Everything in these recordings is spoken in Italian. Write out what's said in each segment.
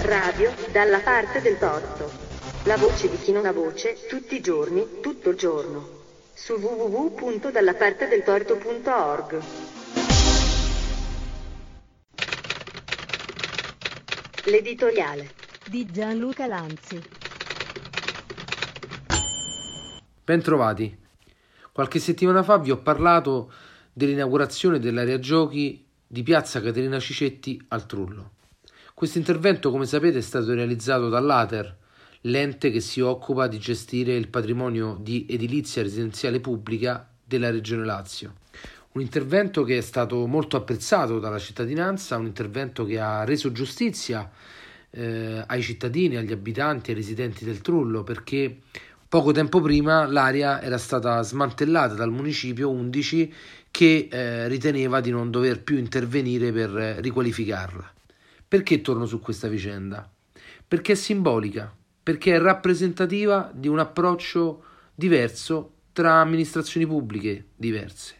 Radio dalla parte del torto. La voce di chi non ha voce, tutti i giorni, tutto il giorno. Su www.dallapartedeltorto.org. L'editoriale di Gianluca Lanzi. Bentrovati. Qualche settimana fa vi ho parlato dell'inaugurazione dell'area giochi di Piazza Caterina Cicetti al Trullo. Questo intervento, come sapete, è stato realizzato dall'ATER, l'ente che si occupa di gestire il patrimonio di edilizia residenziale pubblica della Regione Lazio. Un intervento che è stato molto apprezzato dalla cittadinanza, un intervento che ha reso giustizia eh, ai cittadini, agli abitanti, ai residenti del Trullo, perché poco tempo prima l'area era stata smantellata dal municipio 11 che eh, riteneva di non dover più intervenire per riqualificarla. Perché torno su questa vicenda? Perché è simbolica, perché è rappresentativa di un approccio diverso tra amministrazioni pubbliche diverse.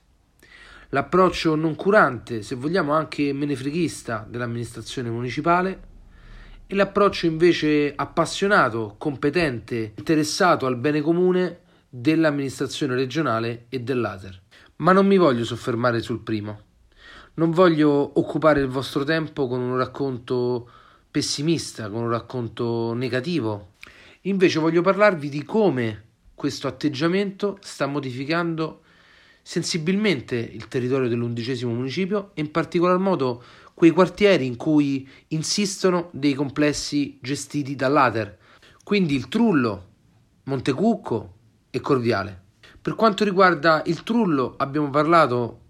L'approccio non curante, se vogliamo anche menefreghista, dell'amministrazione municipale e l'approccio invece appassionato, competente, interessato al bene comune dell'amministrazione regionale e dell'ATER. Ma non mi voglio soffermare sul primo. Non voglio occupare il vostro tempo con un racconto pessimista, con un racconto negativo. Invece voglio parlarvi di come questo atteggiamento sta modificando sensibilmente il territorio dell'undicesimo municipio e in particolar modo quei quartieri in cui insistono dei complessi gestiti dall'Ater, quindi il Trullo, Montecucco e Corviale. Per quanto riguarda il Trullo abbiamo parlato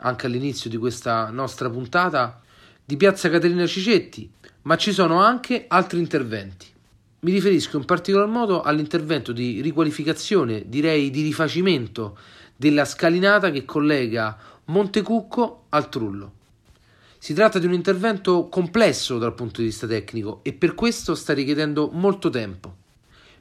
anche all'inizio di questa nostra puntata, di Piazza Caterina Cicetti, ma ci sono anche altri interventi. Mi riferisco in particolar modo all'intervento di riqualificazione, direi di rifacimento della scalinata che collega Montecucco al Trullo. Si tratta di un intervento complesso dal punto di vista tecnico e per questo sta richiedendo molto tempo.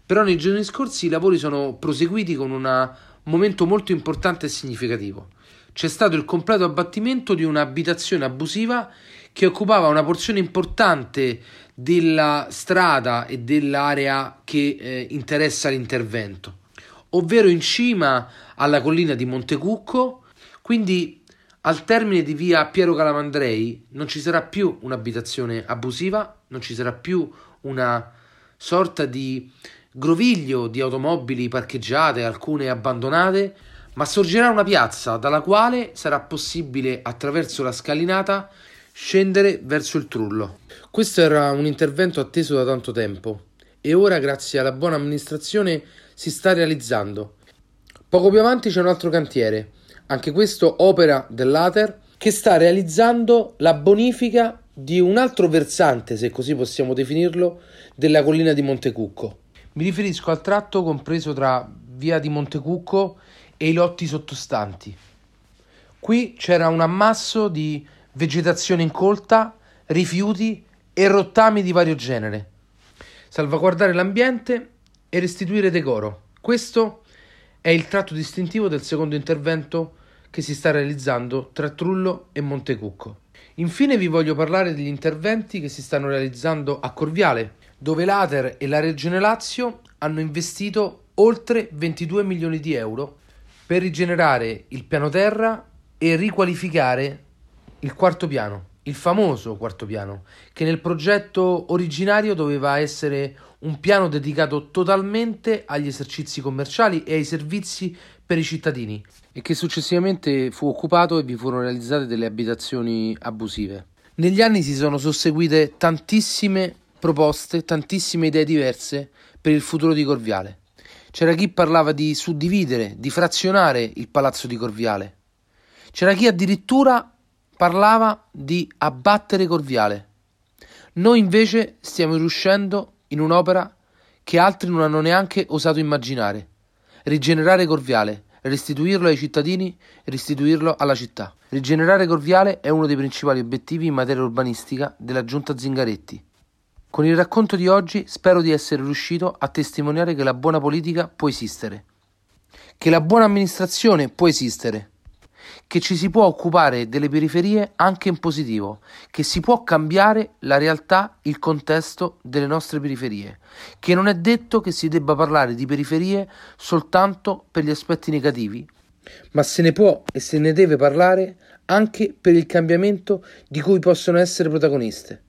Però nei giorni scorsi i lavori sono proseguiti con un momento molto importante e significativo c'è stato il completo abbattimento di un'abitazione abusiva che occupava una porzione importante della strada e dell'area che eh, interessa l'intervento, ovvero in cima alla collina di Montecucco, quindi al termine di via Piero Calamandrei non ci sarà più un'abitazione abusiva, non ci sarà più una sorta di groviglio di automobili parcheggiate, alcune abbandonate, ma sorgerà una piazza dalla quale sarà possibile attraverso la scalinata scendere verso il Trullo. Questo era un intervento atteso da tanto tempo e ora grazie alla buona amministrazione si sta realizzando. Poco più avanti c'è un altro cantiere, anche questo opera dell'Ater, che sta realizzando la bonifica di un altro versante, se così possiamo definirlo, della collina di Montecucco. Mi riferisco al tratto compreso tra via di Montecucco e i lotti sottostanti. Qui c'era un ammasso di vegetazione incolta, rifiuti e rottami di vario genere. Salvaguardare l'ambiente e restituire decoro. Questo è il tratto distintivo del secondo intervento che si sta realizzando tra Trullo e Montecucco. Infine vi voglio parlare degli interventi che si stanno realizzando a Corviale, dove l'Ater e la Regione Lazio hanno investito oltre 22 milioni di euro per rigenerare il piano terra e riqualificare il quarto piano, il famoso quarto piano, che nel progetto originario doveva essere un piano dedicato totalmente agli esercizi commerciali e ai servizi per i cittadini e che successivamente fu occupato e vi furono realizzate delle abitazioni abusive. Negli anni si sono susseguite tantissime proposte, tantissime idee diverse per il futuro di Corviale. C'era chi parlava di suddividere, di frazionare il palazzo di Corviale. C'era chi addirittura parlava di abbattere Corviale. Noi invece stiamo riuscendo in un'opera che altri non hanno neanche osato immaginare. Rigenerare Corviale, restituirlo ai cittadini restituirlo alla città. Rigenerare Corviale è uno dei principali obiettivi in materia urbanistica della giunta Zingaretti. Con il racconto di oggi spero di essere riuscito a testimoniare che la buona politica può esistere, che la buona amministrazione può esistere, che ci si può occupare delle periferie anche in positivo, che si può cambiare la realtà, il contesto delle nostre periferie, che non è detto che si debba parlare di periferie soltanto per gli aspetti negativi, ma se ne può e se ne deve parlare anche per il cambiamento di cui possono essere protagoniste.